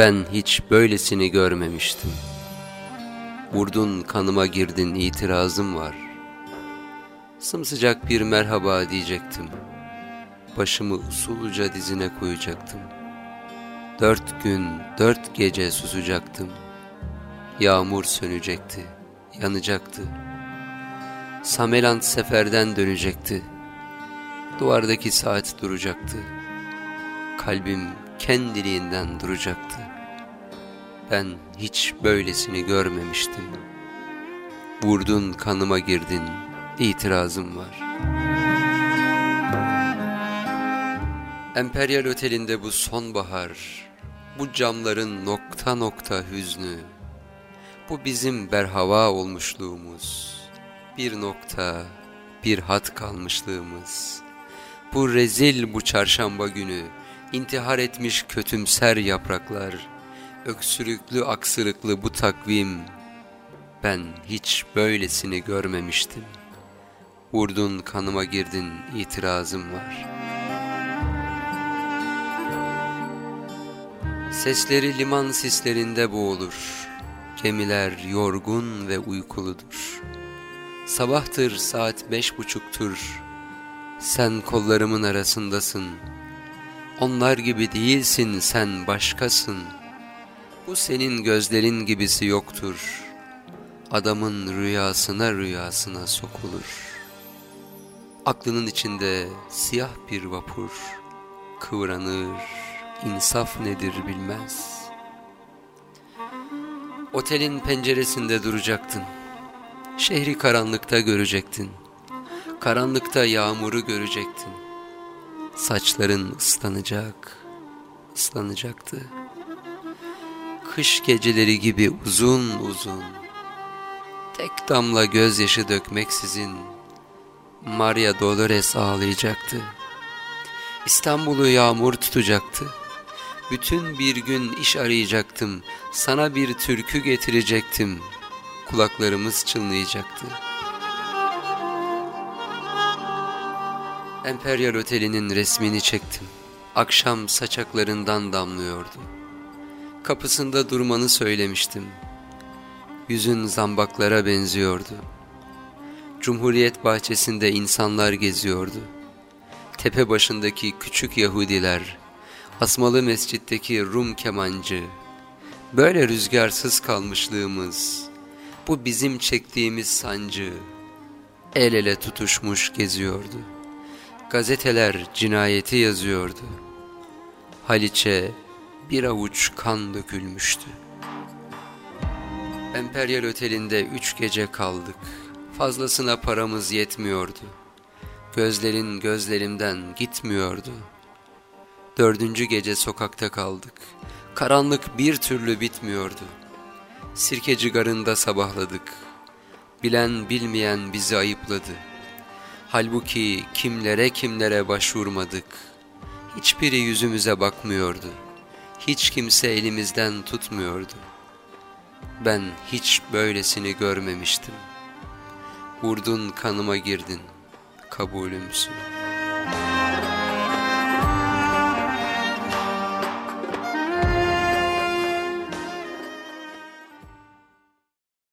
Ben hiç böylesini görmemiştim. Vurdun kanıma girdin itirazım var. Sımsıcak bir merhaba diyecektim. Başımı usulca dizine koyacaktım. Dört gün, dört gece susacaktım. Yağmur sönecekti, yanacaktı. Samelant seferden dönecekti. Duvardaki saat duracaktı. Kalbim kendiliğinden duracaktı. Ben hiç böylesini görmemiştim. Vurdun kanıma girdin, itirazım var. Emperyal Oteli'nde bu sonbahar, bu camların nokta nokta hüznü, bu bizim berhava olmuşluğumuz, bir nokta, bir hat kalmışlığımız, bu rezil bu çarşamba günü, intihar etmiş kötümser yapraklar, öksürüklü aksırıklı bu takvim, ben hiç böylesini görmemiştim. Vurdun kanıma girdin itirazım var. Sesleri liman sislerinde boğulur, gemiler yorgun ve uykuludur. Sabahtır saat beş buçuktur, sen kollarımın arasındasın. Onlar gibi değilsin sen başkasın. Bu senin gözlerin gibisi yoktur. Adamın rüyasına rüyasına sokulur. Aklının içinde siyah bir vapur kıvranır, insaf nedir bilmez. Otelin penceresinde duracaktın. Şehri karanlıkta görecektin. Karanlıkta yağmuru görecektin. Saçların ıslanacak, ıslanacaktı. Kış geceleri gibi uzun uzun, tek damla gözyaşı dökmeksizin Maria Dolores ağlayacaktı. İstanbul'u yağmur tutacaktı. Bütün bir gün iş arayacaktım, sana bir türkü getirecektim. Kulaklarımız çınlayacaktı. Emperyal Oteli'nin resmini çektim. Akşam saçaklarından damlıyordu. Kapısında durmanı söylemiştim. Yüzün zambaklara benziyordu. Cumhuriyet bahçesinde insanlar geziyordu. Tepe başındaki küçük Yahudiler, asmalı mescitteki Rum kemancı, böyle rüzgarsız kalmışlığımız, bu bizim çektiğimiz sancı, el ele tutuşmuş geziyordu. Gazeteler cinayeti yazıyordu. Haliç'e bir avuç kan dökülmüştü. Emperyal Oteli'nde üç gece kaldık. Fazlasına paramız yetmiyordu. Gözlerin gözlerimden gitmiyordu. Dördüncü gece sokakta kaldık. Karanlık bir türlü bitmiyordu. Sirkeci garında sabahladık. Bilen bilmeyen bizi ayıpladı. Halbuki kimlere kimlere başvurmadık. Hiçbiri yüzümüze bakmıyordu. Hiç kimse elimizden tutmuyordu. Ben hiç böylesini görmemiştim. Vurdun kanıma girdin, kabulümsün.